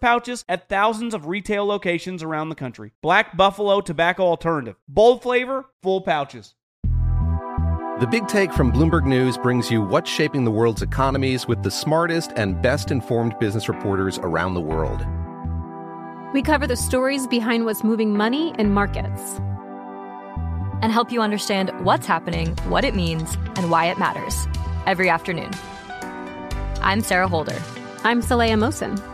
pouches at thousands of retail locations around the country. Black Buffalo Tobacco Alternative. Bold flavor, full pouches. The Big Take from Bloomberg News brings you what's shaping the world's economies with the smartest and best informed business reporters around the world. We cover the stories behind what's moving money and markets and help you understand what's happening, what it means, and why it matters every afternoon. I'm Sarah Holder. I'm Saleha Mohsin.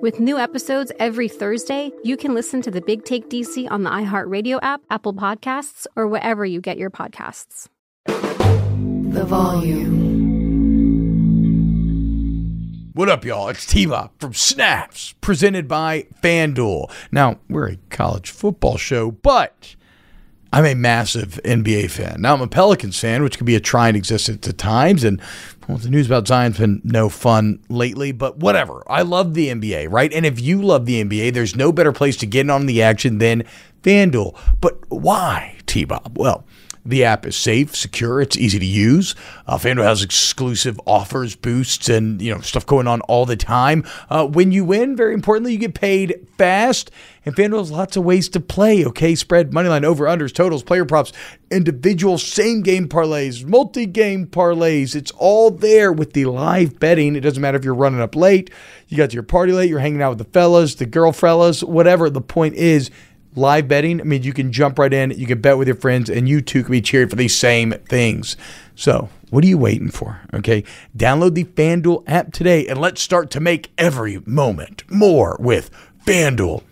With new episodes every Thursday, you can listen to the Big Take DC on the iHeartRadio app, Apple Podcasts, or wherever you get your podcasts. The volume. What up, y'all? It's T Bob from Snaps, presented by FanDuel. Now, we're a college football show, but I'm a massive NBA fan. Now, I'm a Pelicans fan, which can be a trying existence at times. And well, the news about Zion's been no fun lately, but whatever. I love the NBA, right? And if you love the NBA, there's no better place to get on the action than FanDuel. But why, T Bob? Well, the app is safe, secure, it's easy to use. Uh, FanDuel has exclusive offers, boosts, and you know stuff going on all the time. Uh, when you win, very importantly, you get paid fast. And FanDuel has lots of ways to play. Okay, spread, moneyline, over unders, totals, player props, individual same game parlays, multi game parlays. It's all there with the live betting. It doesn't matter if you're running up late, you got to your party late, you're hanging out with the fellas, the girl fellas, whatever. The point is live betting, I mean, you can jump right in, you can bet with your friends, and you too can be cheered for these same things. So, what are you waiting for? Okay, download the FanDuel app today and let's start to make every moment more with FanDuel.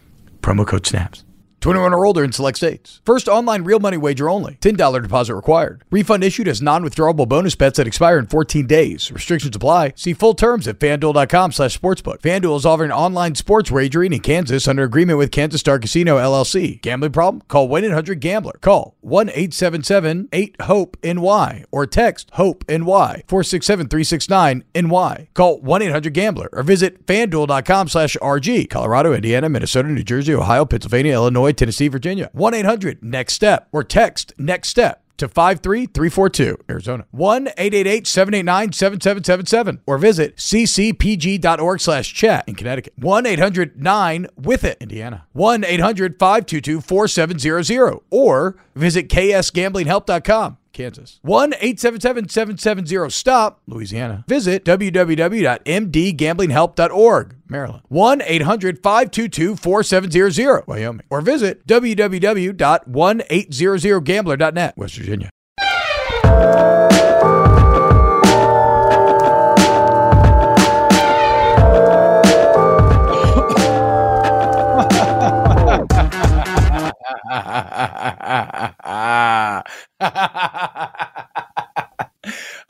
Promo code SNAPS. 21 or older in select states. First online real money wager only. $10 deposit required. Refund issued as non-withdrawable bonus bets that expire in 14 days. Restrictions apply. See full terms at fanduel.com slash sportsbook. FanDuel is offering online sports wagering in Kansas under agreement with Kansas Star Casino LLC. Gambling problem? Call 1-800-GAMBLER. Call 1-877-8-HOPE-NY or text HOPE-NY 467-369-NY. Call 1-800-GAMBLER or visit fanduel.com slash RG. Colorado, Indiana, Minnesota, New Jersey, Ohio, Pennsylvania, Illinois, Tennessee, Virginia. 1 800 NEXT STEP or text NEXT STEP to 53342, Arizona. 1 888 789 7777 or visit ccpg.org slash chat in Connecticut. 1 800 9 with it, Indiana. 1 800 522 4700 or visit ksgamblinghelp.com. Kansas. 1 877 770 STOP, Louisiana. Visit www.mdgamblinghelp.org, Maryland. 1 800 522 4700, Wyoming. Or visit www.1800gambler.net, West Virginia.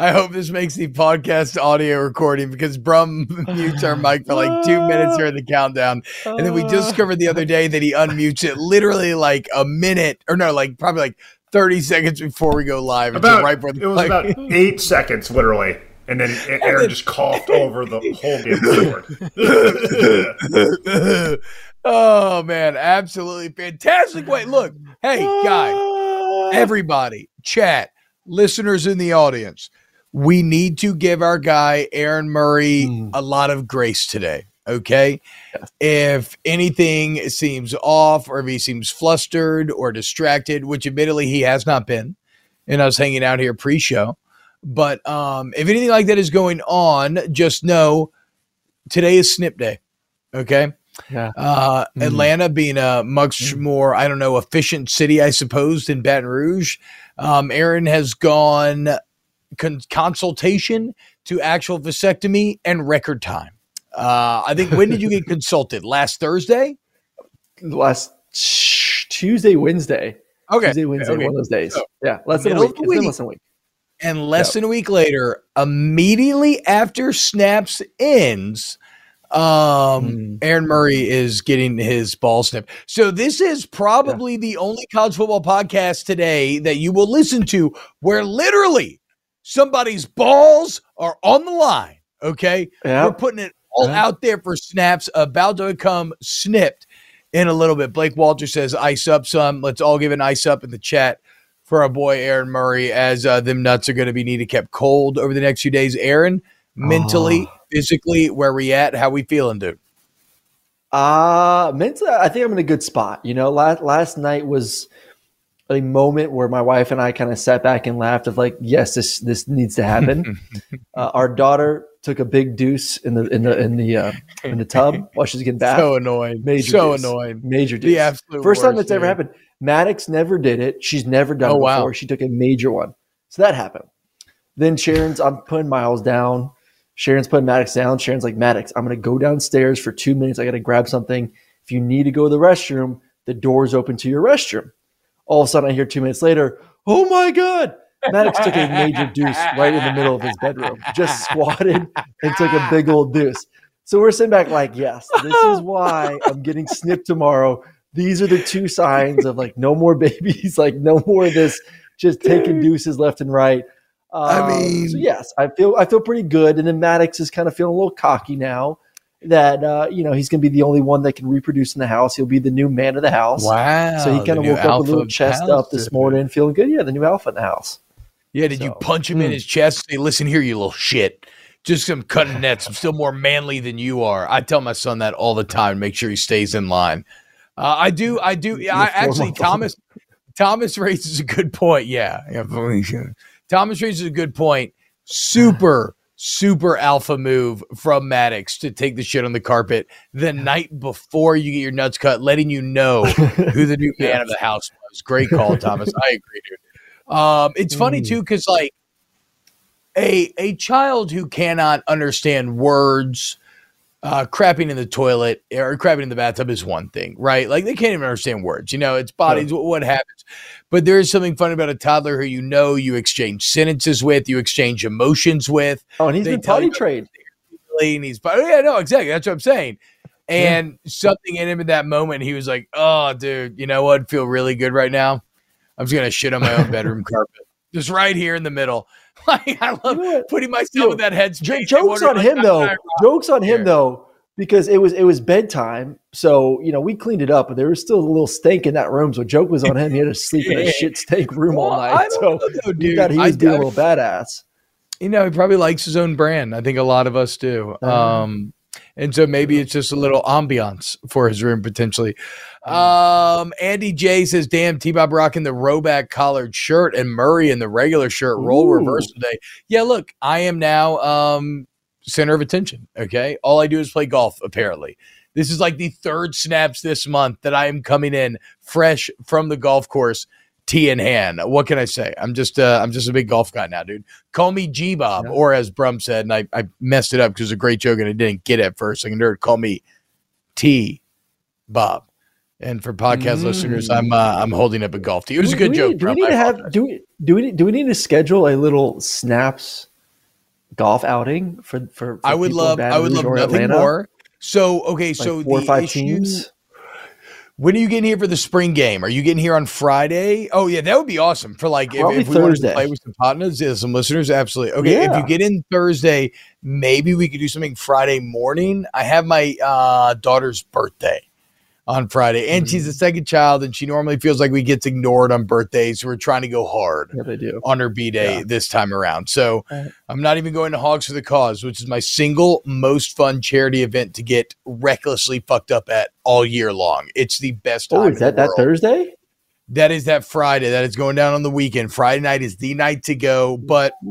I hope this makes the podcast audio recording because Brum mutes our mic for like two minutes during the countdown. And then we oh. discovered the other day that he unmutes it literally like a minute or no, like probably like 30 seconds before we go live. About, right before the it was mic- about eight seconds, literally. And then Aaron just coughed over the whole game board. Oh man, absolutely fantastic. Wait, look. Hey, guy, everybody, chat, listeners in the audience, we need to give our guy Aaron Murray a lot of grace today. Okay. If anything seems off or if he seems flustered or distracted, which admittedly he has not been, and I was hanging out here pre show. But um, if anything like that is going on, just know today is snip day. Okay. Yeah. Uh, Mm. Atlanta being a much more, I don't know, efficient city, I suppose, than Baton Rouge. Um, Aaron has gone con- consultation to actual vasectomy and record time. Uh, I think when did you get consulted? Last Thursday? Last Tuesday, Wednesday. Okay. Tuesday, Wednesday, okay. one of those days. So, yeah. Less than a week. of the It's been week. less than a week. And less Yep. than a week later, immediately after snaps ends, um, Aaron Murray is getting his ball snipped. So this is probably the only college football podcast today that you will listen to where literally somebody's balls are on the line. Okay, Yep. we're putting it all Yeah. out there for snaps, about to become snipped in a little bit. Blake Walter says, "Ice up, some." Let's all give an ice up in the chat for our boy Aaron Murray, as uh, them nuts are going to be needed kept cold over the next few days. Aaron, mentally, Oh. physically, where we at? How we feeling, dude? Uh mentally, I think I'm in a good spot. You know, last last night was a moment where my wife and I kind of sat back and laughed of like, yes, this this needs to happen. uh, our daughter took a big deuce in the in the in the uh, in the tub while she's getting bath. So annoying, Major so deuce. annoying. Major The absolute First time worst, that's ever happened. Maddox never did it. She's never done Oh, it wow. before. She took a major one. So that happened. Then Sharon's, I'm putting Miles down. Sharon's putting Maddox down. Sharon's like, Maddox, I'm going to go downstairs for two minutes. I got to grab something. If you need to go to the restroom, the door's open to your restroom. All of a sudden, I hear two minutes later, oh my God. Maddox took a major deuce right in the middle of his bedroom, just squatted and took a big old deuce. So we're sitting back like, yes, this is why I'm getting snipped tomorrow. These are the two signs of like no more babies, like no more of this, just taking deuces left and right. I Um, mean- so yes, I feel I feel pretty good. And then Maddox is kind of feeling a little cocky now that uh, you know he's going to be the only one that can reproduce in the house. He'll be the new man of the house. Wow. So he kind of woke up a little chest up this morning, feeling good. Yeah, the new alpha in the house. Yeah, did you punch him in mm. his chest? Say, listen here, you little shit. Just some cutting nets. I'm still more manly than you are. I tell my son that all the time. Make sure he stays in line. Uh, I do. I do. I, actually. Thomas. Thomas raises a good point. Yeah, yeah. Thomas raises a good point. Super, super alpha move from Maddox to take the shit on the carpet the night before you get your nuts cut, letting you know who the new man of the house was. Great call, Thomas. I agree, dude. Um, it's funny too because like a a child who cannot understand words, uh, crapping in the toilet or crapping in the bathtub is one thing, right? Like they can't even understand words. You know, it's bodies. What, what happens? But there is something fun about a toddler who you know you exchange sentences with, you exchange emotions with. Oh, and he's They been potty trained. And he's, but yeah, no, exactly. That's what I'm saying. And something in him in that moment, he was like, "Oh, dude, you know what? Feel really good right now. I'm just gonna shit on my own bedroom carpet, just right here in the middle. Like I love You know putting myself in that headspace. Jokes on like, him though. I Jokes on him though, because it was it was bedtime. So you know we cleaned it up, but there was still a little stank in that room. So joke was on him. He had to sleep in a shit stank room all night. I So know, dude. thought he I- was being I- a little badass. You know, he probably likes his own brand. I think a lot of us do. Uh-huh. Um, and so maybe it's just a little ambiance for his room potentially. Um, Andy J says, "Damn, T Bob rocking the rowback collared shirt and Murray in the regular shirt. Role Ooh. reverse today. Yeah, look, I am now um center of attention. Okay, all I do is play golf. Apparently, this is like the third snaps this month that I am coming in fresh from the golf course." Tee in hand. What can I say? I'm just uh, I'm just a big golf guy now, dude. Call me G Bob, Yeah. or as Brum said, and I, I messed it up because it's a great joke and I didn't get it at first. Like a nerd, call me T Bob. And for podcast Mm. listeners, I'm uh, I'm holding up a golf tee. It was a Do we- good do joke. do we need to have do we do we do we need to schedule a little snaps golf outing for for? for I would love I would love nothing Atlanta? more. So okay, Like so four or five issue- teams. When are you getting here for the spring game? Are you getting here on Friday? Oh yeah, that would be awesome for like if, Probably if we wanted to play with some partners, yeah, some listeners. Absolutely. Okay, if you get in Thursday, maybe we could do something Friday morning. I have my uh, daughter's birthday on Friday. And she's a second child, and she normally feels like we gets ignored on birthdays. So we're trying to go hard Yeah, they do. on her B day Yeah. this time around. So Right. I'm not even going to Hogs for the Cause, which is my single most fun charity event to get recklessly fucked up at all year long. It's the best. Oh, is that that. Thursday? That is that Friday. That is going down on the weekend. Friday night is the night to go. But I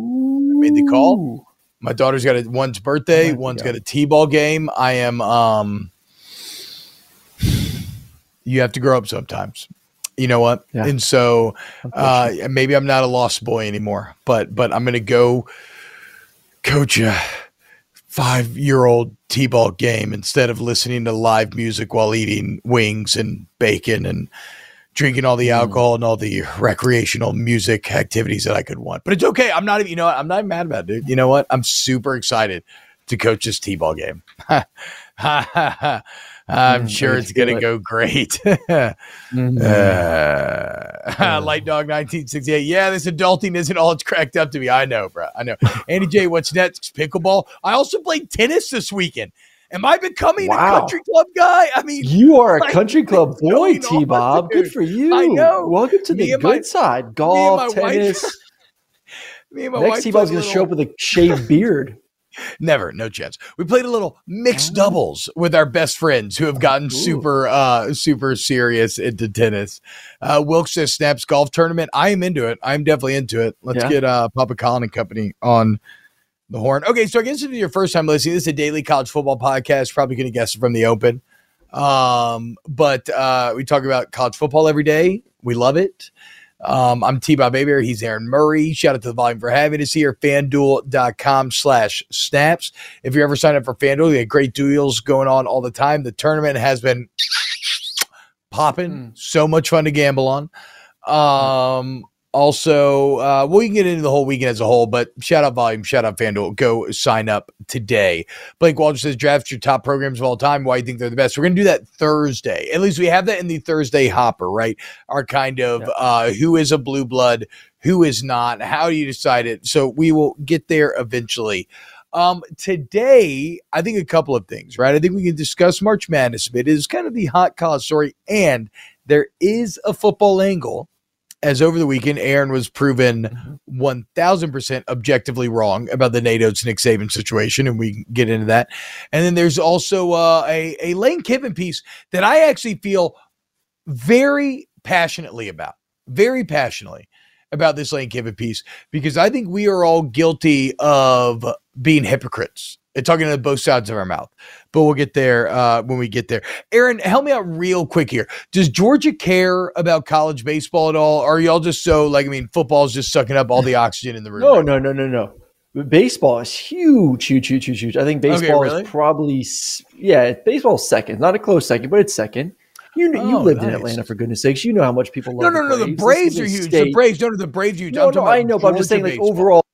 made the call. My daughter's got a one's birthday, one's go. got a t-ball game. I am um you have to grow up sometimes. You know what? Yeah. And so uh maybe I'm not a lost boy anymore, but but I'm gonna go coach a five year old t-ball game instead of listening to live music while eating wings and bacon and drinking all Mm. the alcohol and all the recreational music activities that I could want. But it's okay. I'm not even, you know? I'm not even mad about it, dude. You know what? I'm super excited to coach this t-ball game. I'm Mm, sure it's going to go great. Mhm. Uh, Light Dog 1968. Yeah, this adulting isn't all it's cracked up to be. I know, bro. I know. Andy J, what's next? Pickleball. I also played tennis this weekend. Am I becoming a country club guy? I mean, You are a country club boy, T Bob. Good for you. I know. Welcome to Me the good my- side. Golf, my wife- tennis. me and my Next wife T Bob's going to show up with a shaved beard. Never, no chance. We played a little mixed Oh. doubles with our best friends who have gotten super, uh, super serious into tennis. Uh, Wilkes says snaps golf tournament. I am into it. I'm definitely into it. Let's Yeah. get uh, Papa Colin and Company on the horn. Okay, so I guess if it's your first time listening, this is a daily college football podcast. Probably going to guess it from the open. Um, but uh, we talk about college football every day. We love it. Um, I'm T Bob Hebert. He's Aaron Murray. Shout out to the volume for having us here. FanDuel.com slash snaps. If you ever sign up for FanDuel, you get great deals going on all the time. The tournament has been popping. So much fun to gamble on. Um, also, uh, well, you can get into the whole weekend as a whole, but shout out volume, shout out FanDuel. Go sign up today. Blake Walter says, draft your top programs of all time. Why you think they're the best? We're going to do that Thursday. At least we have that in the Thursday hopper, right? Our kind of Yeah. uh, who is a blue blood, who is not, how do you decide it? So we will get there eventually. Um, today, I think a couple of things, right? I think we can discuss March Madness a bit. It is kind of the hot cause story, and there is a football angle. As over the weekend, Aaron was proven 1000% objectively wrong about the Nate Oats Nick Saban situation, and we get into that. And then there's also uh, a, a Lane Kiffin piece that I actually feel very passionately about, very passionately about this Lane Kiffin piece, because I think we are all guilty of being hypocrites and talking to both sides of our mouth. But we'll get there uh, when we get there. Aaron, help me out real quick here. Does Georgia care about college baseball at all? Or are y'all just so like, I mean, football's just sucking up all the oxygen in the room? No, no, no, no, no. Baseball is huge, huge, huge, huge, huge. I think baseball really? is probably, yeah, baseball's second. Not a close second, but it's second. You know, you Oh, lived in. Atlanta for goodness sakes. You know how much people love no, no. No. The This Braves are huge. The Braves, no, no, the Braves are huge. No, no, I know, but I'm just saying, like baseball. overall,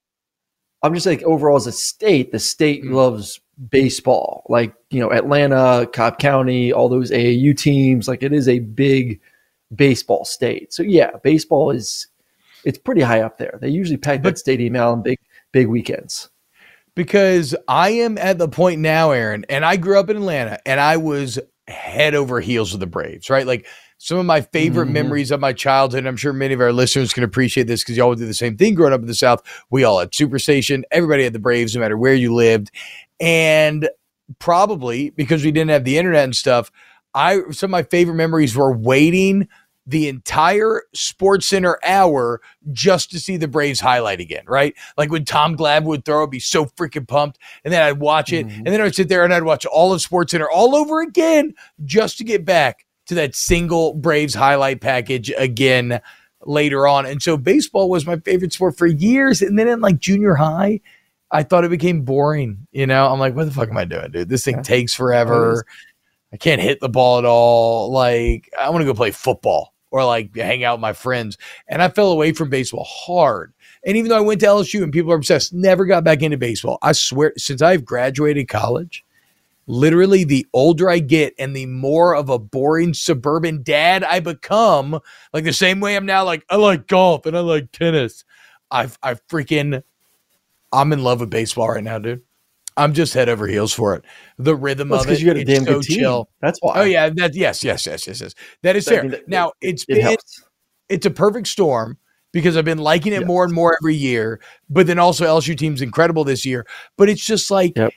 I'm just saying overall as a state, the state Mm. loves baseball. Like you know, Atlanta, Cobb County, all those AAU teams. Like it is a big baseball state. So yeah, baseball is it's pretty high up there. They usually pack that stadium out on big big weekends. because I am at the point now, Aaron, and I grew up in Atlanta and I was head over heels with the Braves, right? Like some of my favorite Mhm. memories of my childhood. and I'm sure many of our listeners can appreciate this because y'all did the same thing growing up in the South. We all had Superstation. Everybody had the Braves, no matter where you lived. And probably because we didn't have the internet and stuff, I some of my favorite memories were waiting the entire Sports Center hour just to see the Braves highlight again, right? Like when Tom Glavine would throw, I'd be so freaking pumped. And then I'd watch it. Mhm. And then I'd sit there and I'd watch all of Sports Center all over again just to get back to that single Braves highlight package again later on. And so baseball was my favorite sport for years. And then in like junior high, I thought it became boring. You know, I'm like, what the fuck am I doing, dude? This thing Yeah. takes forever. I can't hit the ball at all. Like, I want to go play football or like hang out with my friends. And I fell away from baseball hard. And even though I went to LSU and people are obsessed, never got back into baseball. I swear, since I've graduated college, literally the older I get and the more of a boring suburban dad I become, like the same way I'm now like, I like golf and I like tennis. I've I freaking I'm in love with baseball right now, dude. I'm just head over heels for it. The rhythm Well, of it, you got a it's damn so good team. chill. That's why. Oh yeah, that yes, yes, yes, yes, yes. That is I fair. mean, that- now it's it been helps. it's a perfect storm because I've been liking it Yes. more and more every year. But then also LSU team's incredible this year. But it's just like Yep.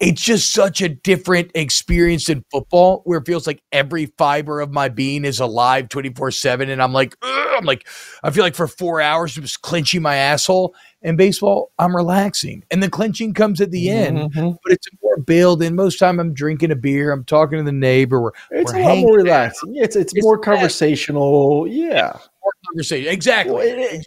it's just such a different experience in football where it feels like every fiber of my being is alive 24-7 and i'm like i'm like i feel like for four hours just clenching my asshole in baseball. I'm relaxing. And the clenching comes at the end Mhm. but it's more bailed in most time i'm drinking a beer i'm talking to the neighbor we're, It's we're a lot more relaxing. Yeah, it's it's, It's more conversational. Yeah. more conversation. Exactly. Well, it- it-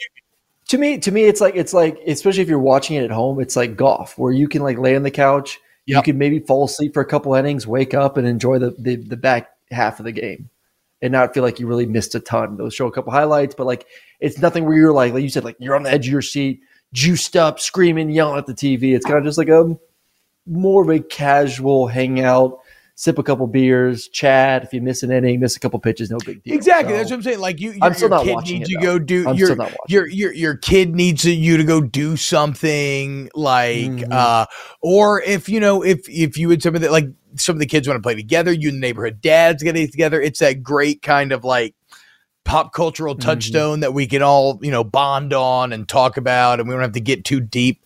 to me, to me, it's like it's like especially if you're watching it at home, it's like golf where you can like lay on the couch, you can maybe fall asleep for a couple innings, wake up and enjoy the, the the back half of the game, and not feel like you really missed a ton. They'll show a couple highlights, but like it's nothing where you're like like you said, like you're on the edge of your seat, juiced up, screaming, yelling at the TV. It's kind of just like a more of a casual hangout. Sip a couple beers, chat. If you miss an inning, miss a couple pitches, no big deal. Exactly. So- That's what I'm saying. Like you, your, I'm still your not kid watching needs it, you though. go do I'm your, still not watching your your your kid needs you to go do something like Mhm. uh or if you know if if you and some of the like some of the kids want to play together, you and the neighborhood dads getting together, it's that great kind of like pop cultural Mm-hmm. touchstone that we can all you know bond on and talk about, and we don't have to get too deep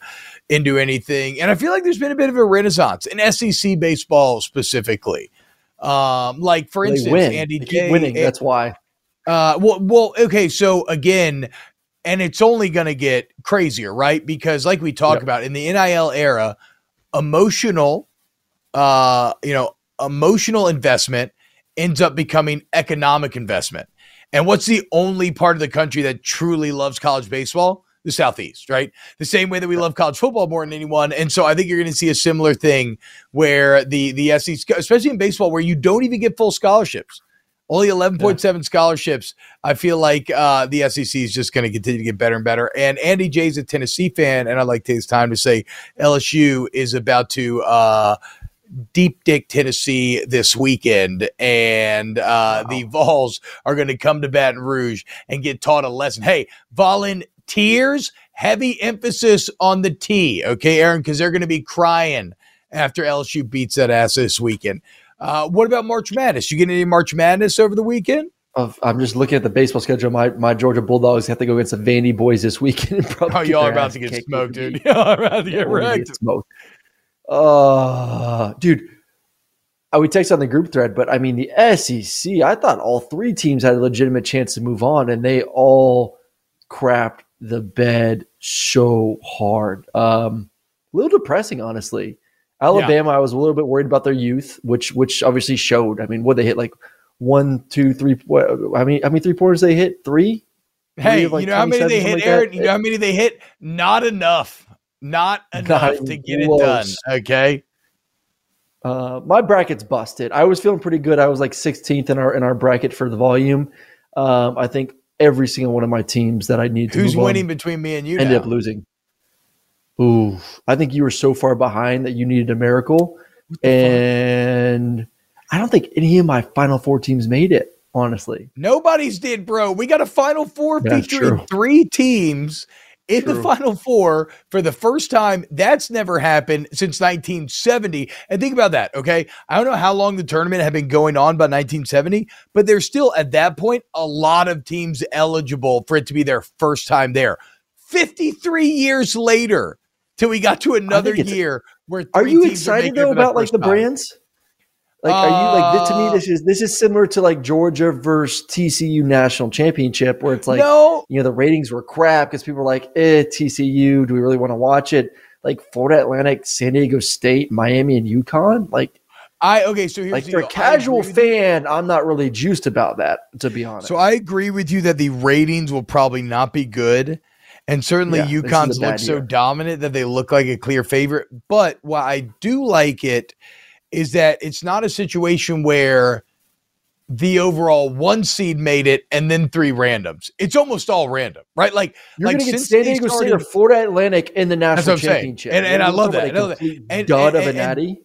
into anything. And I feel like there's been a bit of a renaissance in SEC baseball specifically. Um, like for instance. Andy keep winning. That's why. uh, well, well, okay. So again, and it's only going to get crazier, right? Because like we talk Yep. about in the NIL era, emotional, uh, you know, emotional investment ends up becoming economic investment. And what's the only part of the country that truly loves college baseball? The Southeast, right? The same way that we love college football more than anyone. And so I think you're going to see a similar thing where the the SEC, especially in baseball, where you don't even get full scholarships. Only 11.7 scholarships. I feel like uh, the SEC is just going to continue to get better and better. And Andy Jay's a Tennessee fan, and I'd like to take this time to say LSU is about to uh, deep dick Tennessee this weekend, and uh, the Vols are going to come to Baton Rouge and get taught a lesson. Hey, volunteers, heavy emphasis on the T, okay, Aaron, because they're going to be crying after LSU beats that ass this weekend. Uh, what about March Madness? You get any March Madness over the weekend? I'm just looking at the baseball schedule. My my Georgia Bulldogs have to go against the Vandy boys this weekend. Oh, y'all are about to get smoked, dude. Y'all are about to get wrecked. smoked. Uh, dude, I would text on the group thread, but I mean the SEC. I thought all three teams had a legitimate chance to move on, and they all crapped the bed so hard. Um, a little depressing, honestly. Alabama, I was a little bit worried about their youth, which which obviously showed. I mean, what they hit like one, two, three. What, I mean, how many three pointers they hit? Three. Hey, like, you know how many they hit, like that? Aaron? You know how many they hit? Not enough. Not enough even to get it done. Okay. Uh, my bracket's busted. I was feeling pretty good. I was like 16th in our in our bracket for the volume. Um, I think every single one of my teams that I need to Who's move on winning between me and you? ended now? up losing. Ooh, I think you were so far behind that you needed a miracle, and I don't think any of my final four teams made it. Honestly, Nobody's did, bro. We got a Final Four That's featuring true. three teams in the Final Four for the first time. That's never happened since 1970. And think about that, okay? I don't know how long the tournament had been going on by 1970, but there's still at that point a lot of teams eligible for it to be their first time there. 53 years later, till we got to another year where are you teams excited though about like the time. brands? Like, are you like this, to Uh, me? This is this is similar to like Georgia versus TCU national championship, where it's like no, you know the ratings were crap because people were like, "Eh, TCU, do we really want to watch it?" Like Florida Atlantic, San Diego State, Miami, and UConn. Like, I okay. So here's like the for a casual fan, I'm not really juiced about that, to be honest. So I agree with you that the ratings will probably not be good. And certainly Yeah, this is a UConn's look so dominant that they look like a clear favorite. But what I do like it is that it's not a situation where the overall one seed made it and then three randoms. It's almost all random, right? Like You're like going to get since San Diego State or Florida Atlantic in the national championship, And- and I love that. I that. And- dud and- of a natty.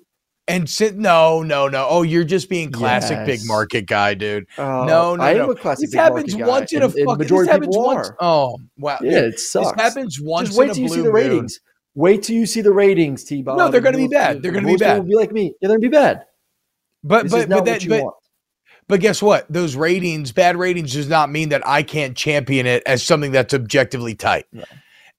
and sit no, no, no. Oh, you're just being classic big market guy, dude. Uh, no, no, I no. am a classic this big happens market guy, once in a and- and fucking. majority This happens once. are. Oh wow, Yeah, dude, it sucks. This happens once Just wait in a till you see the moon. Wait till you see the ratings, T. Bob. No, they're gonna be bad. They're gonna be bad. will Be like me. Yeah, they're gonna be bad. But This but but that but, want. but guess what? Those ratings, bad ratings, does not mean that I can't champion it as something that's objectively tight.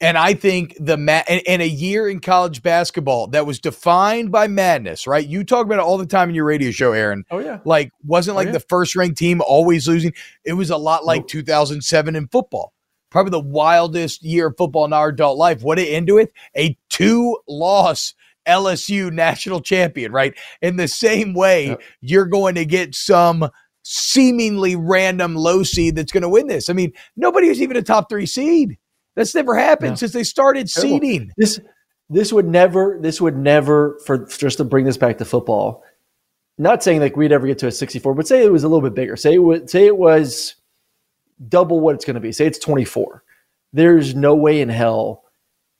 And I think the ma- in, in a year in college basketball that was defined by madness, right? You talk about it all the time in your radio show, Aaron. Oh yeah. Like, wasn't Oh, like yeah. the first ranked team always losing. It was a lot like Nope. 2007 in football. Probably the wildest year of football in our adult life. What it ended with? A two loss LSU national champion, right? In the same way, Yep. you're going to get some seemingly random low seed that's going to win this. I mean, nobody was even a top three seed. That's never happened No. since they started Terrible. seeding. This this would never this would never for just to bring this back to football. Not saying like we'd ever get to a 64, but say it was a little bit bigger. Say it would say it was double what it's going to be. Say it's 24. There's no way in hell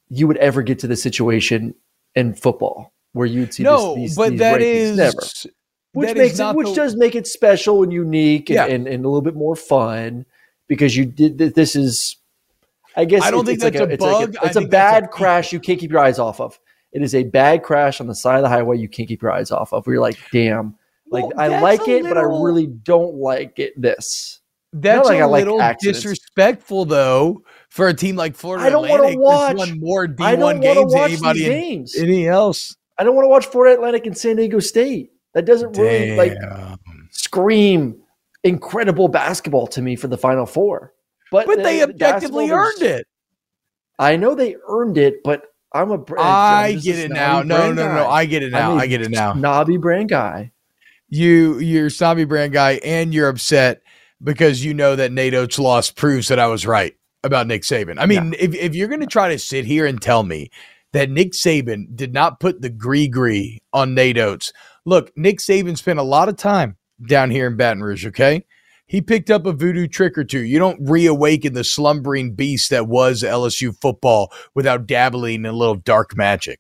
you would ever get to the situation in football where you'd see No, this, these, but these that is never. Which that makes it, which the- does make it special and unique and, Yeah. and, and a little bit more fun because you did this is I guess I don't it- think it's like that's a it's like bug. It's a think a bad crash you can't keep your eyes off of. It is a bad crash on the side of the highway you can't keep your eyes off of. Where you're like, damn, like Well, I like a it, but I really don't like it. This That's like a I little accidents. disrespectful, though, for a team like Florida I don't wanna Atlantic watch- won more D1 I don't want to games than anybody games. any else. I don't want to watch Florida Atlantic and San Diego State. That doesn't really like scream incredible basketball to me for the Final Four. But, But they the- the objectively basketball was- earned it. I know they earned it, but I'm a. br- I'm I get it now. No, no, no, no. I get it now. I get it now. Snobby brand guy. You, you're snobby brand guy, and you're upset because you know that Nate Oats' loss proves that I was right about Nick Saban. I mean, if, if you're going to try to sit here and tell me that Nick Saban did not put the gris-gris on Nate Oats, look, Nick Saban spent a lot of time down here in Baton Rouge, okay? He picked up a voodoo trick or two. You don't reawaken the slumbering beast that was LSU football without dabbling in a little dark magic.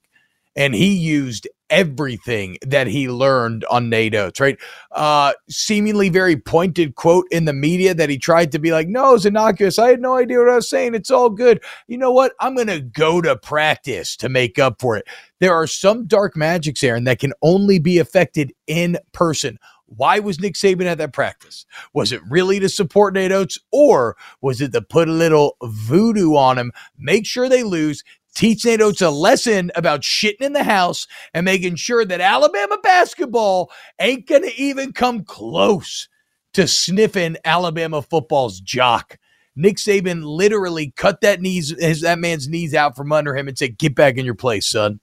And he used everything that he learned on Nate Oats, right? Uh, seemingly very pointed quote in the media that he tried to be like, no, it's innocuous. I had no idea what I was saying. It's all good. You know what? I'm going to go to practice to make up for it. There are some dark magics, Aaron, that can only be affected in person. Why was Nick Saban at that practice? Was it really to support Nate Oats, or was it to put a little voodoo on him, make sure they lose, teach Nate Oats a lesson about shitting in the house, and making sure that Alabama basketball ain't going to even come close to sniffing Alabama football's jock? Nick Saban literally cut that knees, his, that man's knees out from under him and said, "Get back in your place, son."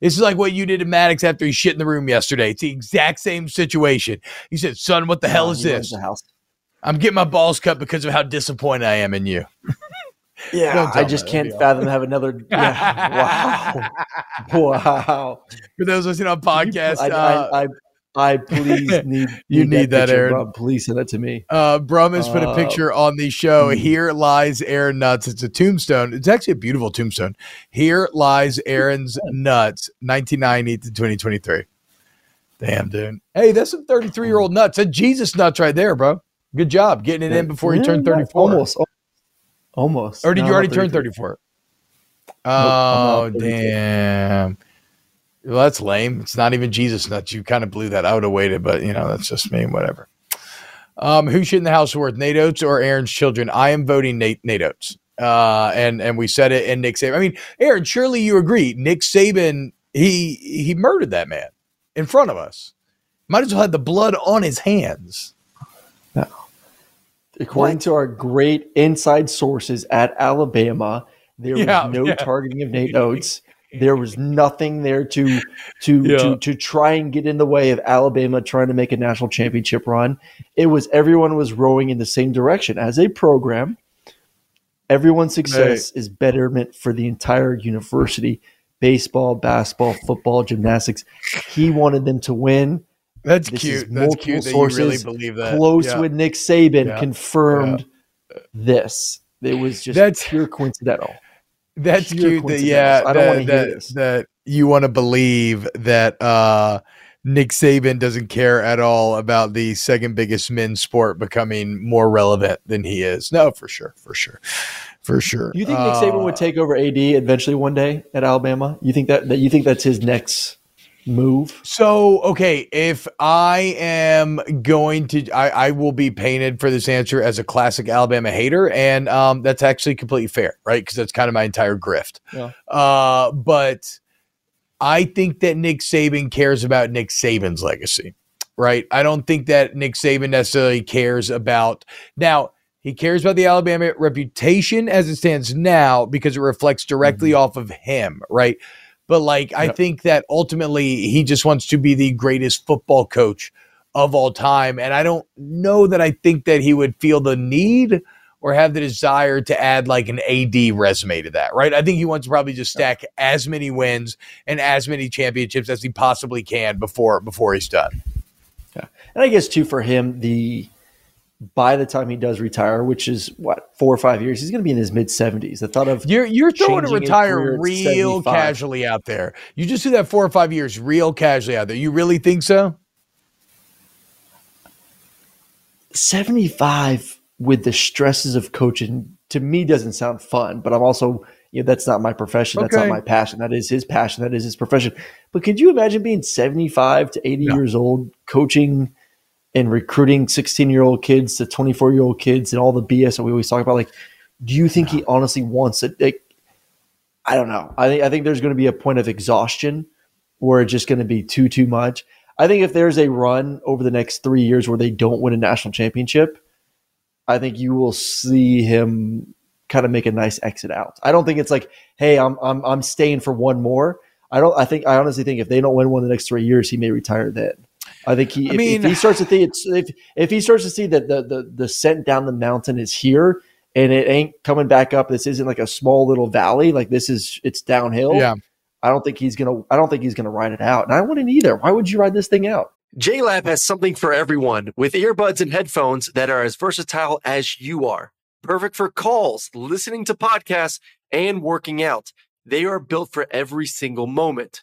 This is like what you did to Maddox after he shit in the room yesterday. It's the exact same situation. He said, "Son, what the hell is this? The house. I'm getting my balls cut because of how disappointed I am in you." Yeah, I just can't fathom have another. Yeah, wow, wow. For those listening on podcast, I, uh, I, I, I please need. You need that, picture, Aaron. Rob. Please send that to me. Uh, Brum has put a Uh, picture on the show. hmm. Here lies Aaron Nuts. It's a tombstone. It's actually a beautiful tombstone. Here lies Aaron's nuts, 1990 to 2023. Damn, dude. Hey, that's some 33 year old nuts. That's Jesus nuts right there, bro. Good job getting it in before you Yeah, turned 34. Almost. Almost. Or did No, you already turn 34? Oh, 34. damn. Well, that's lame. It's not even Jesus nuts. You kind of blew that. I would have waited, but you know, that's just me. Whatever. Um, who should in the house worth Nate Oats or Aaron's children? I am voting Nate Nate Oats. Uh, and and we said it in Nick Saban. I mean, Aaron, surely you agree. Nick Saban, he he murdered that man in front of us. Might as well have the blood on his hands. According to our great inside sources at Alabama, there Yeah, was no yeah. targeting of Nate Oats. There was nothing there to to, Yeah. to to try and get in the way of Alabama trying to make a national championship run. It was everyone was rowing in the same direction as a program. Everyone's success is betterment for the entire university. Baseball, basketball, football, gymnastics. He wanted them to win. That's This cute. That's cute that you really sources believe that. Close Yeah. with Nick Saban Yeah. confirmed this. It was just That's- pure coincidental. That's pure cute. That, yeah, I don't that, wanna hear that, this. that you want to believe that uh, Nick Saban doesn't care at all about the second biggest men's sport becoming more relevant than he is. No, for sure, for sure, for sure. You think Nick Saban Uh, would take over AD eventually one day at Alabama? You think that, that you think that's his next move? So, okay, if I am going to, I, I will be painted for this answer as a classic Alabama hater, and um, that's actually completely fair, right? Because that's kind of my entire grift. Yeah. Uh, but I think that Nick Saban cares about Nick Saban's legacy, right? I don't think that Nick Saban necessarily cares about now. He cares about the Alabama reputation as it stands now because it reflects directly off of him, right? But like, I think that ultimately he just wants to be the greatest football coach of all time. And I don't know that I think that he would feel the need or have the desire to add like an AD resume to that, right? I think he wants to probably just stack as many wins and as many championships as he possibly can before before he's done. Yeah. And I guess too for him, the by the time he does retire, which is what four or five years, he's going to be in his mid seventies. The thought of You're you're throwing to retire real casually out there. You just do that four or five years real casually out there. You really think so? seventy five with the stresses of coaching to me doesn't sound fun. But I'm also you know that's not my profession. That's not my passion. That is his passion. That is his profession. But could you imagine being seventy five to eighty No. years old, coaching and recruiting sixteen year old kids to twenty four year old kids and all the BS that we always talk about? Like, do you think he honestly wants it? Like, I don't know. I think I think there's going to be a point of exhaustion where it's just going to be too too much. I think if there's a run over the next three years where they don't win a national championship, I think you will see him kind of make a nice exit out. I don't think it's like, hey, I'm I'm I'm staying for one more. I don't. I think I honestly think if they don't win one the next three years, he may retire then. I think he. I if, mean- if he starts to see it's if if he starts to see that the the the scent down the mountain is here and it ain't coming back up. This isn't like a small little valley. Like this is it's downhill. Yeah. I don't think he's gonna. I don't think he's gonna ride it out, and I wouldn't either. Why would you ride this thing out? JLab has something for everyone with earbuds and headphones that are as versatile as you are. Perfect for calls, listening to podcasts, and working out. They are built for every single moment.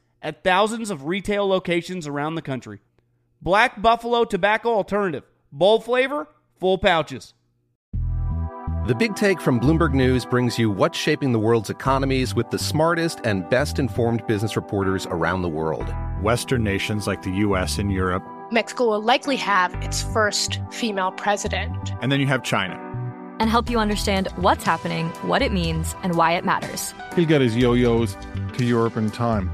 at thousands of retail locations around the country. Black Buffalo Tobacco Alternative. Bold flavor, full pouches. The Big Take from Bloomberg News brings you what's shaping the world's economies with the smartest and best informed business reporters around the world. Western nations like the US and Europe. Mexico will likely have its first female president. And then you have China. And help you understand what's happening, what it means, and why it matters. He'll get his yo yos to Europe in time.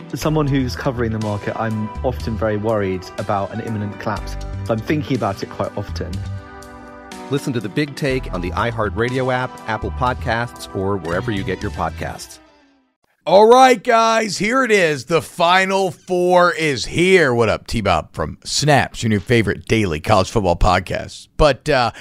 As someone who's covering the market, I'm often very worried about an imminent collapse. So I'm thinking about it quite often. Listen to the big take on the iHeartRadio app, Apple Podcasts, or wherever you get your podcasts. All right, guys, here it is. The Final Four is here. What up, T Bob from Snaps, your new favorite daily college football podcast. But uh,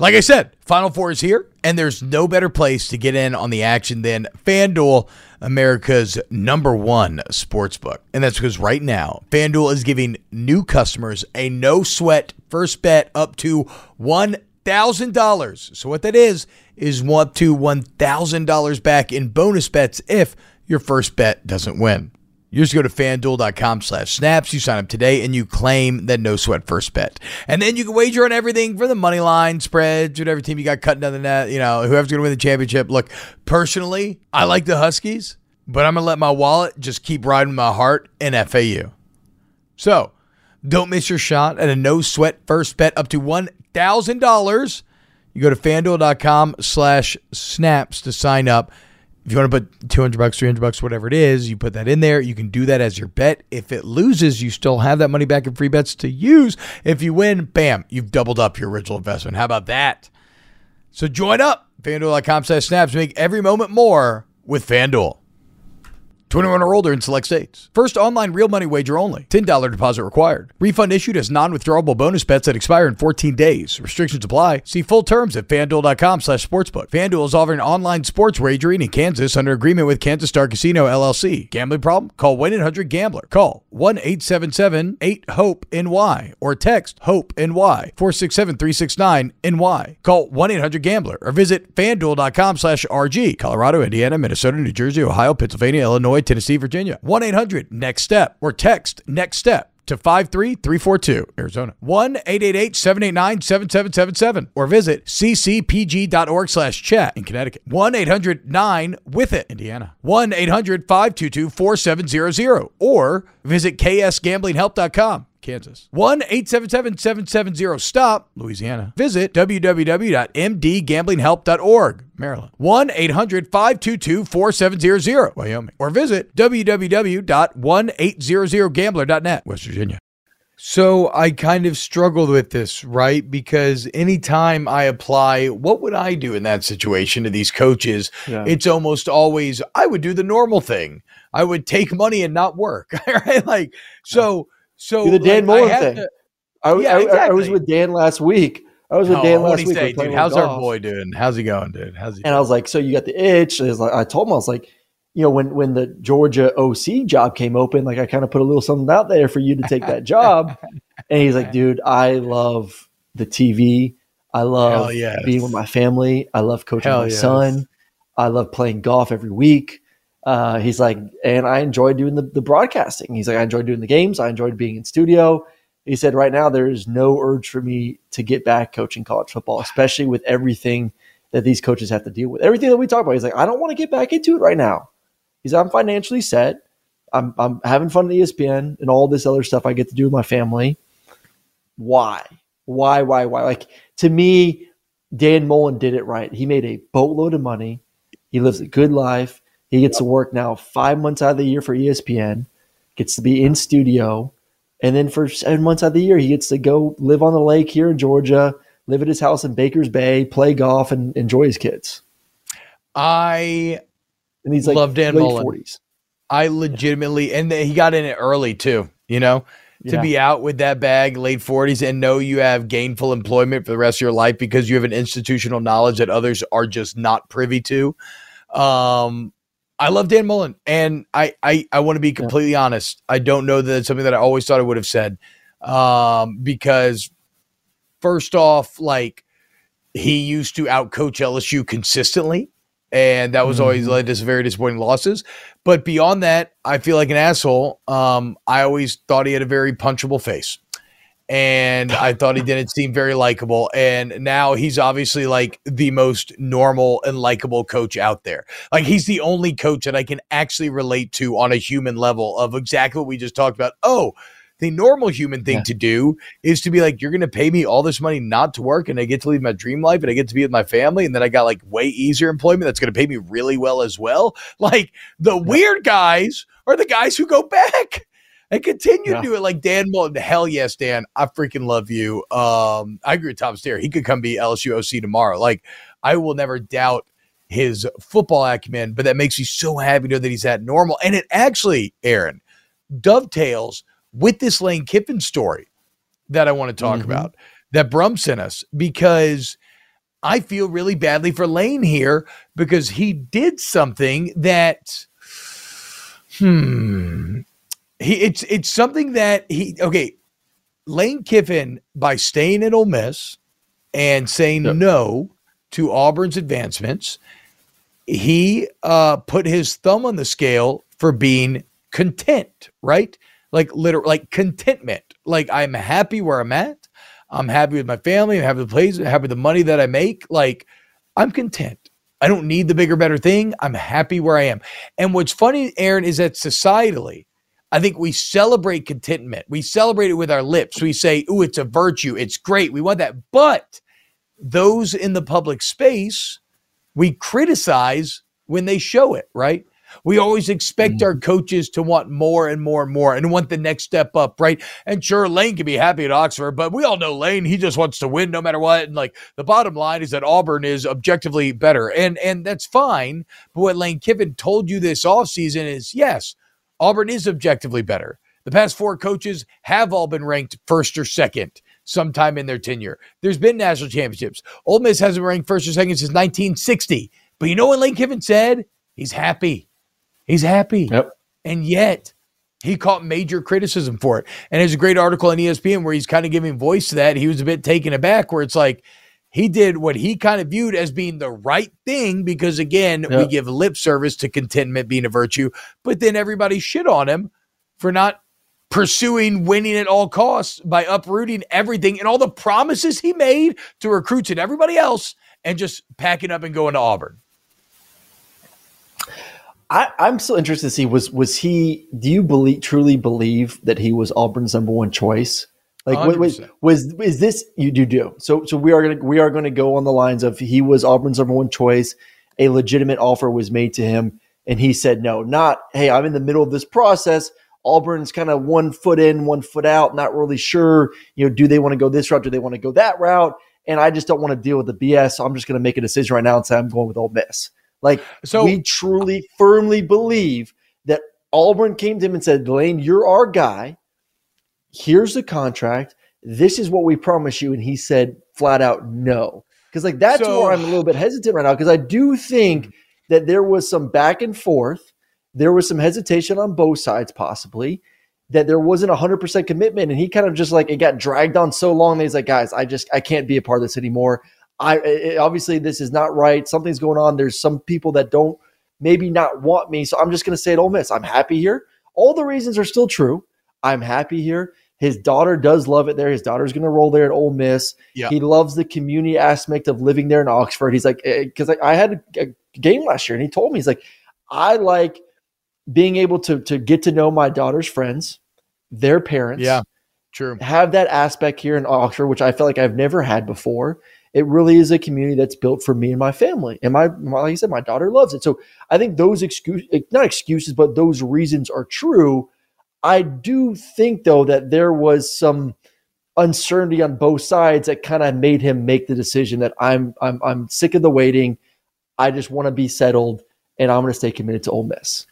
like I said, Final Four is here, and there's no better place to get in on the action than FanDuel, America's number one sports book. And that's because right now, FanDuel is giving new customers a no sweat first bet up to $1,000. So, what that is, is up to $1,000 back in bonus bets if your first bet doesn't win. You just go to fanduel.com slash snaps. You sign up today and you claim that no sweat first bet. And then you can wager on everything from the money line, spreads, whatever team you got cutting down the net, you know, whoever's going to win the championship. Look, personally, I like the Huskies, but I'm going to let my wallet just keep riding my heart in FAU. So don't miss your shot at a no sweat first bet up to $1,000. You go to fanduel.com slash snaps to sign up. If you want to put 200 bucks, 300 bucks, whatever it is, you put that in there. You can do that as your bet. If it loses, you still have that money back in free bets to use. If you win, bam, you've doubled up your original investment. How about that? So join up. FanDuel.com slash snaps. Make every moment more with FanDuel. 21 or older in select states. First online real money wager only. $10 deposit required. Refund issued as non-withdrawable bonus bets that expire in 14 days. Restrictions apply. See full terms at fanduel.com slash sportsbook. FanDuel is offering online sports wagering in Kansas under agreement with Kansas Star Casino LLC. Gambling problem? Call 1-800-GAMBLER. Call 1-877-8-HOPE-NY or text HOPE-NY 467-369-NY. Call 1-800-GAMBLER or visit fanduel.com slash RG. Colorado, Indiana, Minnesota, New Jersey, Ohio, Pennsylvania, Illinois, Tennessee, Virginia. 1 800 NEXT STEP or text NEXT STEP to 53342, Arizona. 1 888 789 7777 or visit ccpg.org slash chat in Connecticut. 1 800 9 with it, Indiana. 1 800 522 4700 or visit ksgamblinghelp.com. Kansas. 1 877 770 STOP, Louisiana. Visit www.mdgamblinghelp.org, Maryland. 1 800 522 4700, Wyoming. Or visit www.1800gambler.net, West Virginia. So I kind of struggled with this, right? Because anytime I apply, what would I do in that situation to these coaches? Yeah. It's almost always, I would do the normal thing. I would take money and not work, right? Like, so. So the Dan like, Mullen thing. to- I, Yeah, I, I was with Dan last week. I was with Oh, Dan last week. say, dude? How's our boy doing? How's he going, dude? How's he? And I was like, so you got the itch. And like, I told him, I was like, you know, when when the Georgia OC job came open, like I kind of put a little something out there for you to take that job. and he's like, dude, I love the TV. I love yes. being with my family. I love coaching Hell my yes. son. I love playing golf every week. Uh, he's like, and I enjoy doing the, the broadcasting. He's like, I enjoy doing the games. I enjoyed being in studio. He said, right now, there is no urge for me to get back coaching college football, especially with everything that these coaches have to deal with. Everything that we talk about. He's like, I don't want to get back into it right now. He's like, I'm financially set. I'm, I'm having fun at ESPN and all this other stuff I get to do with my family. Why? Why, why, why? Like, to me, Dan Mullen did it right. He made a boatload of money. He lives a good life. He gets to work now five months out of the year for ESPN, gets to be in studio. And then for seven months out of the year, he gets to go live on the lake here in Georgia, live at his house in Baker's Bay, play golf, and enjoy his kids. I And he's like love Dan Mullen. 40s. I legitimately, and he got in it early too. You know, to Yeah. be out with that bag late forties and know you have gainful employment for the rest of your life because you have an institutional knowledge that others are just not privy to. Um, I love Dan Mullen, and I I, I want to be completely honest. I don't know that it's something that I always thought I would have said, um, because first off, like he used to outcoach LSU consistently. And that was always Mhm. led to some very disappointing losses. But beyond that, I feel like an asshole. Um, I always thought he had a very punchable face. And I thought he didn't seem very likable. And now he's obviously like the most normal and likable coach out there. Like he's the only coach that I can actually relate to on a human level of exactly what we just talked about. Oh, the normal human thing to do is to be like, you're going to pay me all this money not to work, and I get to live my dream life, and I get to be with my family, and then I got like way easier employment that's going to pay me really well as well. Like the weird guys are the guys who go back and continue Yeah. to do it. Like Dan Mullen, hell yes, Dan, I freaking love you. Um, I agree with Tom Stair. He could come be LSU OC tomorrow. Like I will never doubt his football acumen, but that makes me so happy to know that he's that normal. And it actually, Aaron, dovetails with this Lane Kiffin story that I want to talk Mhm. about that Brum sent us because I feel really badly for Lane here because he did something that hmm he it's it's something that he okay Lane Kiffin by staying at Ole Miss and saying no to Auburn's advancements he uh put his thumb on the scale for being content right? Like literal like contentment. Like i'm happy where i'm at. I'm happy with my family. I'm happy with the place i'm happy with the money that i make. Like i'm content. I don't need the bigger better thing. I'm happy where i am. And what's funny aaron is that societally I think we celebrate contentment. We celebrate it with our lips. We say, "Ooh, it's a virtue. It's great. We want that." But those in the public space, we criticize when they show it, right? We always expect mm. our coaches to want more and more and more and want the next step up, right? And sure, Lane can be happy at Oxford, but we all know Lane, he just wants to win no matter what. And like the bottom line is that Auburn is objectively better. And and that's fine. But what Lane Kiffin told you this offseason is yes, Auburn is objectively better. The past four coaches have all been ranked first or second sometime in their tenure. There's been national championships. Ole Miss hasn't been ranked first or second since 1960. But you know what Lane Kiffin said? He's happy. He's happy. Yep. And yet, he caught major criticism for it. And there's a great article on ESPN where he's kind of giving voice to that. He was a bit taken aback, where it's like he did what he kind of viewed as being the right thing because, again, we give lip service to contentment being a virtue, but then everybody shit on him for not pursuing winning at all costs by uprooting everything and all the promises he made to recruits and everybody else and just packing up and going to Auburn. I, I'm still interested to see was was he? Do you believe truly believe that he was Auburn's number one choice? Like wa- was, was is this you do do? So so we are gonna we are gonna go on the lines of he was Auburn's number one choice. A legitimate offer was made to him, and he said no. Not hey, I'm in the middle of this process. Auburn's kind of one foot in, one foot out, not really sure. You know, do they want to go this route? Do they want to go that route? And I just don't want to deal with the BS. So I'm just going to make a decision right now and say I'm going with Ole Miss. Like So- we truly, firmly believe that Auburn came to him and said, Lane, you're our guy. Here's the contract. This is what we promise you. And he said flat out no. Because like that's So- where I'm a little bit hesitant right now. Because I do think hmm. that there was some back and forth. There was some hesitation on both sides, possibly. That there wasn't a hundred percent commitment, and he kind of just like it got dragged on so long that he's like, guys, I just I can't be a part of this anymore. I it- obviously this is not right. Something's going on. There's some people that don't maybe not want me, so I'm just going to say at Ole Miss. I'm happy here. All the reasons are still true. I'm happy here. His daughter does love it there. His daughter's going to roll there at Ole Miss. Yeah. He loves the community aspect of living there in Oxford. He's like, eh, because I had a, game last year, and he told me he's like, I like being able to to get to know my daughter's friends, their parents. Yeah, true. Have that aspect here in Oxford, which I feel like I've never had before. It really is a community that's built for me and my family. And my, my like I said, my daughter loves it. So I think those excuse eh, not excuses, but those reasons are true. I do think though that there was some uncertainty on both sides that kind of made him make the decision that I'm I'm I'm sick of the waiting. I just want to be settled and I'm going to stay committed to Ole Miss.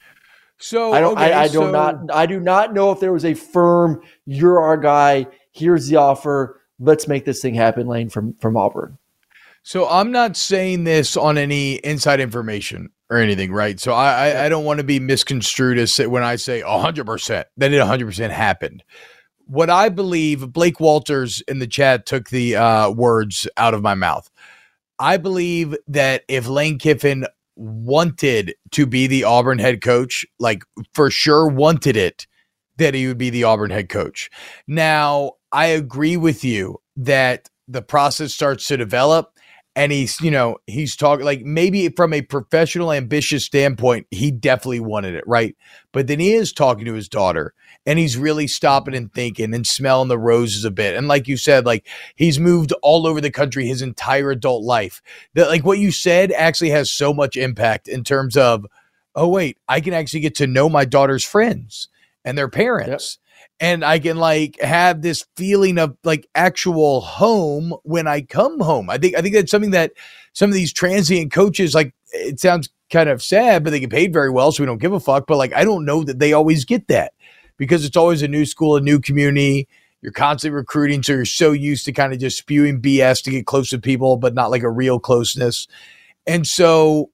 So I don't. okay, I, I do not. I do not know if there was a firm. You're our guy. Here's the offer. Let's make this thing happen, Lane from from Auburn. So I'm not saying this on any inside information or anything, right? So I I, I don't want to be misconstrued as say, when I say 100 percent that it 100 percent happened. What I believe, Blake Walters in the chat took the uh, words out of my mouth. I believe that if Lane Kiffin wanted to be the Auburn head coach, like for sure wanted it, that he would be the Auburn head coach. Now, I agree with you that the process starts to develop and he's, you know, he's talking like maybe from a professional ambitious standpoint, he definitely wanted it, right? But then he is talking to his daughter and he's really stopping and thinking and smelling the roses a bit. And like you said, like he's moved all over the country his entire adult life. That like what you said actually has so much impact in terms of, oh wait, I can actually get to know my daughter's friends and their parents. Yep. And I can like have this feeling of like actual home when I come home. I think I think that's something that some of these transient coaches like it sounds kind of sad, but they get paid very well, so we don't give a fuck. But like I don't know that they always get that because it's always a new school, a new community. You're constantly recruiting, so you're so used to kind of just spewing BS to get close to people, but not like a real closeness. And so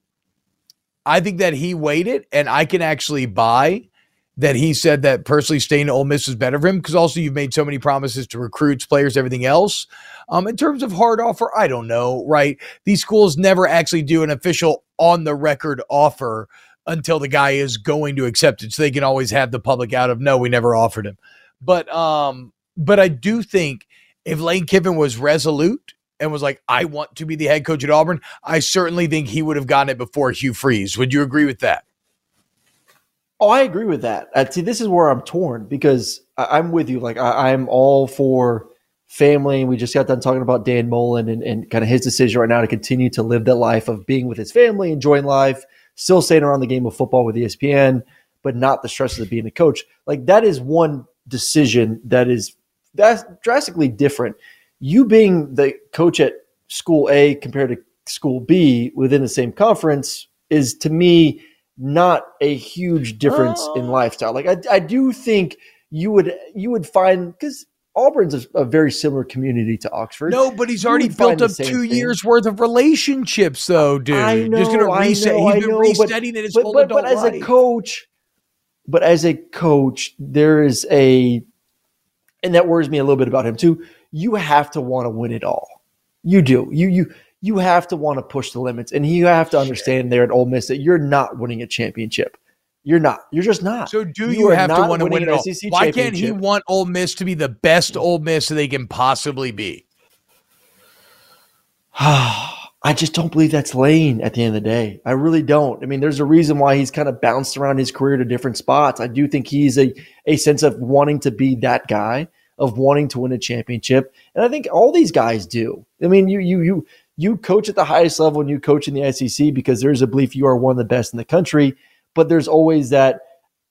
I think that he waited, and I can actually buy that he said that personally staying at Ole Miss is better for him because also you've made so many promises to recruits, players, everything else. Um, in terms of hard offer, I don't know, right? These schools never actually do an official on the record offer until the guy is going to accept it. So they can always have the public out of no, we never offered him. But um, but I do think if Lane Kiffin was resolute and was like, I want to be the head coach at Auburn, I certainly think he would have gotten it before Hugh Freeze. Would you agree with that? Oh, I agree with that. Uh, see, this is where I'm torn because I, am with you. Like, I, am all for family. We just got done talking about Dan Mullen and, and kind of his decision right now to continue to live that life of being with his family, enjoying life, still staying around the game of football with ESPN, but not the stresses of being a coach. Like, that is one decision that is that's drastically different. You being the coach at school A compared to school B within the same conference is to me not a huge difference oh. in lifestyle. Like I, I do think you would you would find because Auburn's a, a, very similar community to Oxford. No, but he's already built up two thing. years worth of relationships, though, dude. I know, Just gonna reset. Know, he's been resetting but, it his but, whole but, adult but as life. a coach, but as a coach, there is a, and that worries me a little bit about him too. You have to want to win it all. You do. You you you have to want to push the limits, and you have to understand there at Ole Miss that you're not winning a championship. You're not. You're just not. So do you, you have to want to win it all? Why can't he want Ole Miss to be the best Ole Miss they can possibly be? I just don't believe that's Lane at the end of the day. I really don't. I mean, there's a reason why he's kind of bounced around his career to different spots. I do think he's a a sense of wanting to be that guy, of wanting to win a championship, and I think all these guys do. I mean, you you you you coach at the highest level and you coach in the SEC because there's a belief you are one of the best in the country. But there's always that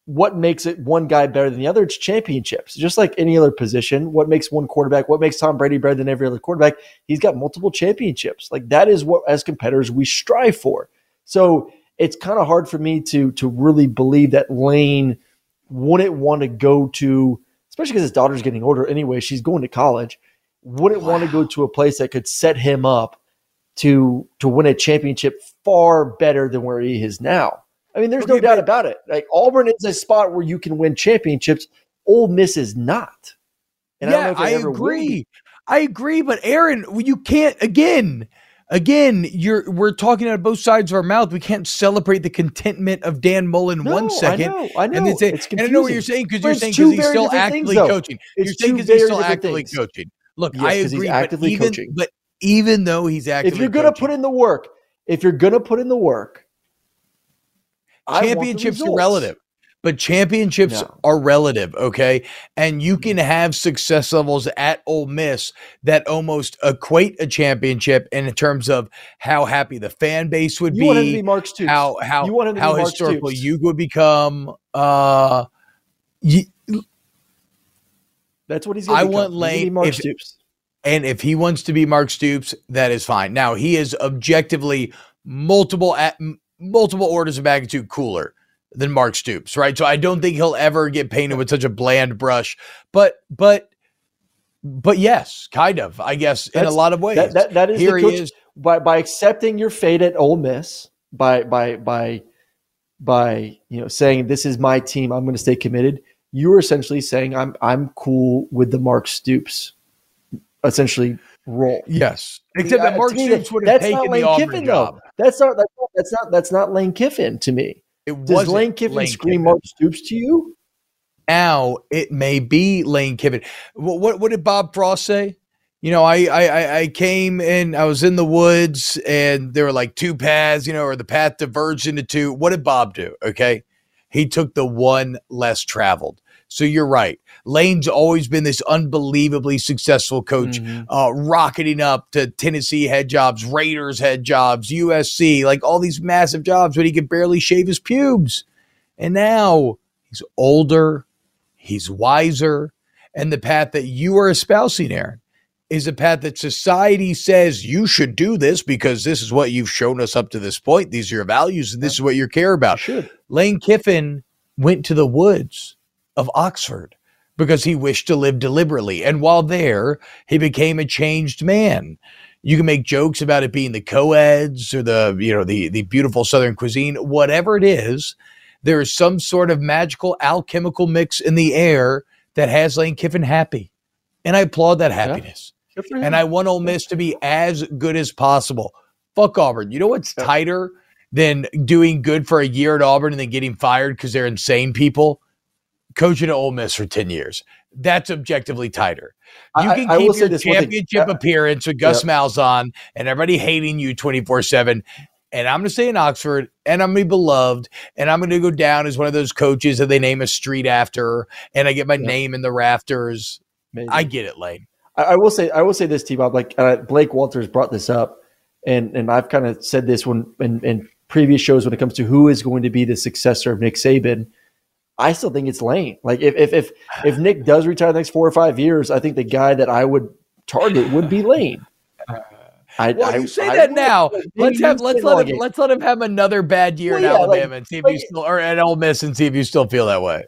what makes it one guy better than the other? It's championships. Just like any other position, what makes one quarterback, what makes Tom Brady better than every other quarterback? He's got multiple championships. Like that is what as competitors we strive for. So it's kind of hard for me to to really believe that Lane wouldn't want to go to, especially because his daughter's getting older anyway. She's going to college. Wouldn't wow. want to go to a place that could set him up to to win a championship far better than where he is now. I mean, there's okay, no doubt but, about it. Like Auburn is a spot where you can win championships. Ole Miss is not. And yeah, I, I agree. I agree, but Aaron, you can't again. Again, you're we're talking out of both sides of our mouth. We can't celebrate the contentment of Dan Mullen no, one second. I know, I know. And, then say, it's and I know what you're saying because you're saying because he's still actively things, coaching. It's you're saying because he's still actively things. coaching. Look, yes, I agree, but even, coaching. but even though he's actively if you're going to put in the work, if you're going to put in the work, championships are relative. But championships no. are relative, okay? And you can have success levels at Ole Miss that almost equate a championship in terms of how happy the fan base would you be. Want him to be Mark Stoops. How how you want him to how be historical Stoops. you would become. Uh, you, That's what he's. I want Lane. Mark if, Stoops. And if he wants to be Mark Stoops, that is fine. Now he is objectively multiple at multiple orders of magnitude cooler than Mark Stoops, right? So I don't think he'll ever get painted with such a bland brush. But but but yes, kind of, I guess, That's, in a lot of ways. That, that, that is here he is by by accepting your fate at Ole Miss, by by by by you know saying this is my team, I'm going to stay committed. You are essentially saying I'm I'm cool with the Mark Stoops essentially role. Yes, except that Uh, Mark to me, Stoops would have that's taken not the Lane Auburn Kiffin, job. though. That's not that's not that's not that's not Lane Kiffin to me. It Does wasn't Lane Kiffin Lane scream Kiffin. Mark Stoops to you? Now it may be Lane Kiffin. What what, what did Bob Frost say? You know, I, I I- I came and I was in the woods, and there were like two paths, you know, or the path diverged into two. What did Bob do? Okay, he took the one less traveled. So you're right. Lane's always been this unbelievably successful coach, uh, rocketing up to Tennessee head jobs, Raiders head jobs, USC, like all these massive jobs, but he could barely shave his pubes. And now he's older, he's wiser, and the path that you are espousing, Aaron, is a path that society says you should do this because this is what you've shown us up to this point. These are your values, and this is what you care about. Lane Kiffin went to the woods of Oxford because he wished to live deliberately. And while there, he became a changed man. You can make jokes about it being the co-eds or the, you know, the the beautiful southern cuisine, whatever it is, there is some sort of magical alchemical mix in the air that has Lane Kiffin happy. And I applaud that happiness. And I want Ole Miss to be as good as possible. Fuck Auburn. You know what's tighter than doing good for a year at Auburn and then getting fired because they're insane people? Coaching at Ole Miss for 10 years. That's objectively tighter. You I- can I will keep your thing. championship appearance with Gus yep. Malzahn and everybody hating you 24 7. And I'm going to stay in Oxford and I'm going to be beloved and I'm going to go down as one of those coaches that they name a street after and I get my name in the rafters. I get it, Lane. I, I will say I will say this, T Bob. Like uh, Blake Walters brought this up, and and I've kind of said this when in, in previous shows when it comes to who is going to be the successor of Nick Saban. I still think it's Lane. Like if if if if Nick does retire the next four or five years, I think the guy that I would target would be Lane. I, Well, I- you say I that would. now. Let's have let's let him let's let him have another bad year Well, in yeah, like- Alabama and see if like- you still or at Ole Miss and see if you still feel that way.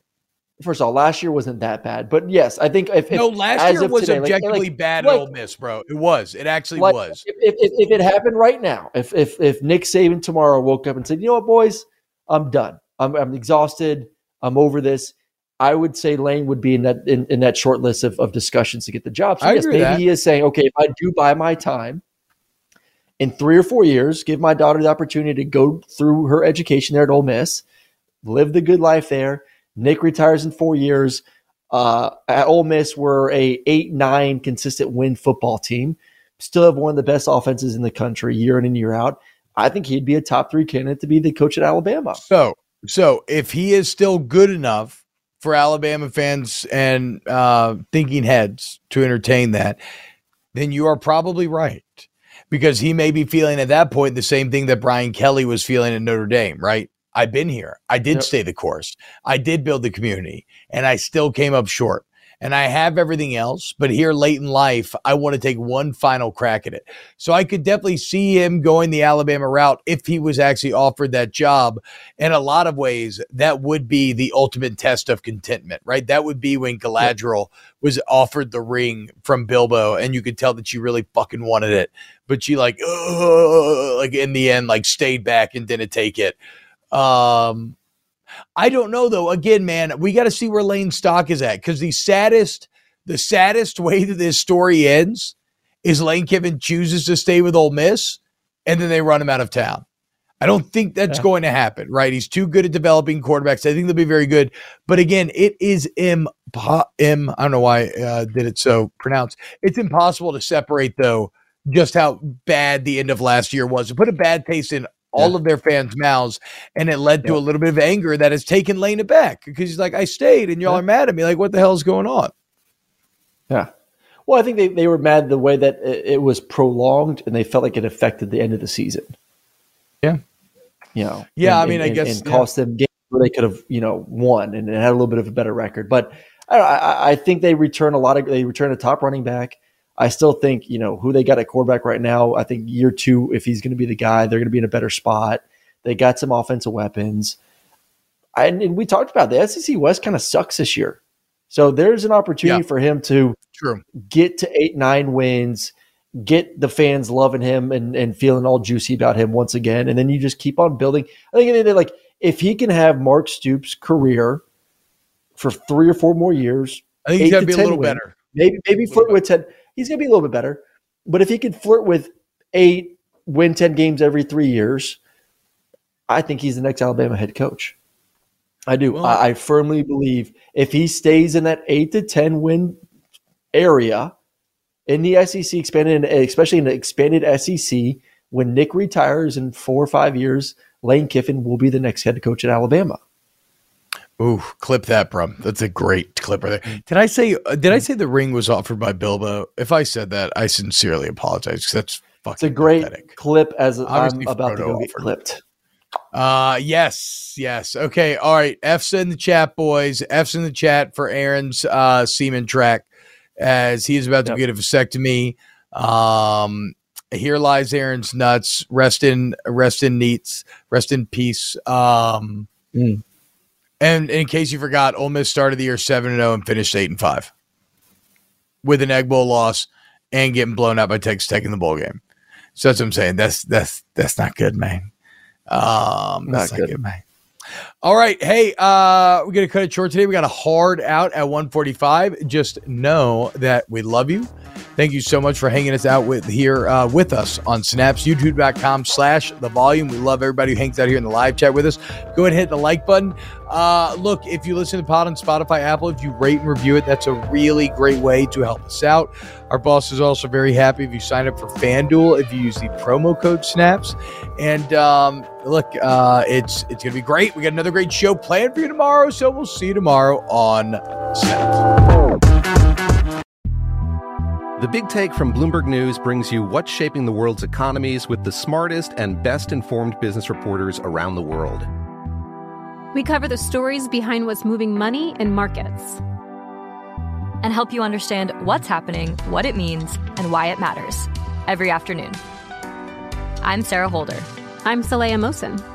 First of all, last year wasn't that bad, but yes, I think if, if no, last as year was today, objectively like- bad like- at Ole Miss, bro. It was. It actually Like, was. If, if, if it happened right now, if if if Nick Saban tomorrow woke up and said, "You know what, boys, I'm done. I'm I'm exhausted. I'm over this." I would say Lane would be in that in, in that short list of, of discussions to get the job. So I yes, agree maybe that. he is saying, "Okay, if I do buy my time in three or four years, give my daughter the opportunity to go through her education there at Ole Miss, live the good life there. Nick retires in four years. Uh, at Ole Miss, we're a eight nine consistent win football team. Still have one of the best offenses in the country year in and year out. I think he'd be a top three candidate to be the coach at Alabama. So, so if he is still good enough for Alabama fans and uh, thinking heads to entertain that, then you are probably right. Because he may be feeling at that point the same thing that Brian Kelly was feeling at Notre Dame, right? I've been here. I did Yep. stay the course. I did build the community, and I still came up short. And I have everything else, but here late in life, I want to take one final crack at it. So I could definitely see him going the Alabama route if he was actually offered that job. In a lot of ways, that would be the ultimate test of contentment, right? That would be when Galadriel was offered the ring from Bilbo, and you could tell that she really fucking wanted it, but she like, like in the end, like stayed back and didn't take it. Um, I don't know though. Again, man, we got to see where Lane stock is at because the saddest, the saddest way that this story ends is Lane Kiffin chooses to stay with Ole Miss, and then they run him out of town. I don't think that's Yeah. going to happen, right? He's too good at developing quarterbacks. I think they'll be very good, but again, it is impo- im. I don't know why I uh, did it so pronounced. It's impossible to separate though just how bad the end of last year was. It put a bad taste in all of their fans' mouths, and it led to a little bit of anger that has taken Lane aback because he's like, I stayed, and y'all are mad at me. Like, what the hell is going on? Yeah. Well, I think they, they were mad the way that it, it was prolonged and they felt like it affected the end of the season. Yeah. You know, Yeah, and- I mean, I guess, and yeah. cost them games where they could have, you know, won and, and had a little bit of a better record. But I, don't know, I, I think they return a lot of, they return a top running back. I still think, you know, who they got at quarterback right now, I think year two, if he's going to be the guy, they're going to be in a better spot. They got some offensive weapons. I, and we talked about the SEC West kind of sucks this year. So there's an opportunity Yeah. for him to True. get to eight, nine wins, get the fans loving him and, and feeling all juicy about him once again. And then you just keep on building. I think they like if he can have Mark Stoops' career for three or four more years, I think he's got to be a little better. Maybe maybe Footwood said He's going to be a little bit better. But if he could flirt with eight, win 10 games every three years, I think he's the next Alabama head coach. I do. Well- I, I firmly believe if he stays in that eight to 10 win area in the SEC, expanded, especially in the expanded SEC, when Nick retires in four or five years, Lane Kiffin will be the next head coach at Alabama. Ooh, clip that, bro. That's a great clip right there. Did I say? uh, Did I say the ring was offered by Bilbo? If I said that, I sincerely apologize. that's fucking. It's a great pathetic. clip as Obviously, I'm about to Frodo go get offered. clipped. Uh yes, yes. Okay, all right. F's in the chat, boys. F's in the chat for Aaron's uh semen track as he is about to Yep. get a vasectomy. Um here lies Aaron's nuts. Rest in rest in neats. Rest in peace. Um Mm. And in case you forgot, Ole Miss started the year seven and zero and finished eight and five with an Egg Bowl loss and getting blown out by Texas Tech in the bowl game. So that's what I'm saying. That's that's that's not good, man. Um, that's Not not good. good, man. All right, hey, uh, we're gonna cut it short today. We got a hard out at 145. Just know that we love you. Thank you so much for hanging us out with here uh, with us on Snaps, youtube.com slash the volume. We love everybody who hangs out here in the live chat with us. Go ahead and hit the like button. Uh, look, if you listen to the pod on Spotify, Apple, if you rate and review it, that's a really great way to help us out. Our boss is also very happy if you sign up for FanDuel, if you use the promo code SNAPS. And um, look, uh, it's it's gonna be great. We got another great show planned for you tomorrow, so we'll see you tomorrow on Snaps. The Big Take from Bloomberg News brings you what's shaping the world's economies with the smartest and best informed business reporters around the world. We cover the stories behind what's moving money and markets. and help you understand what's happening, what it means, and why it matters every afternoon. I'm Sarah Holder. I'm Saleha Mohsin.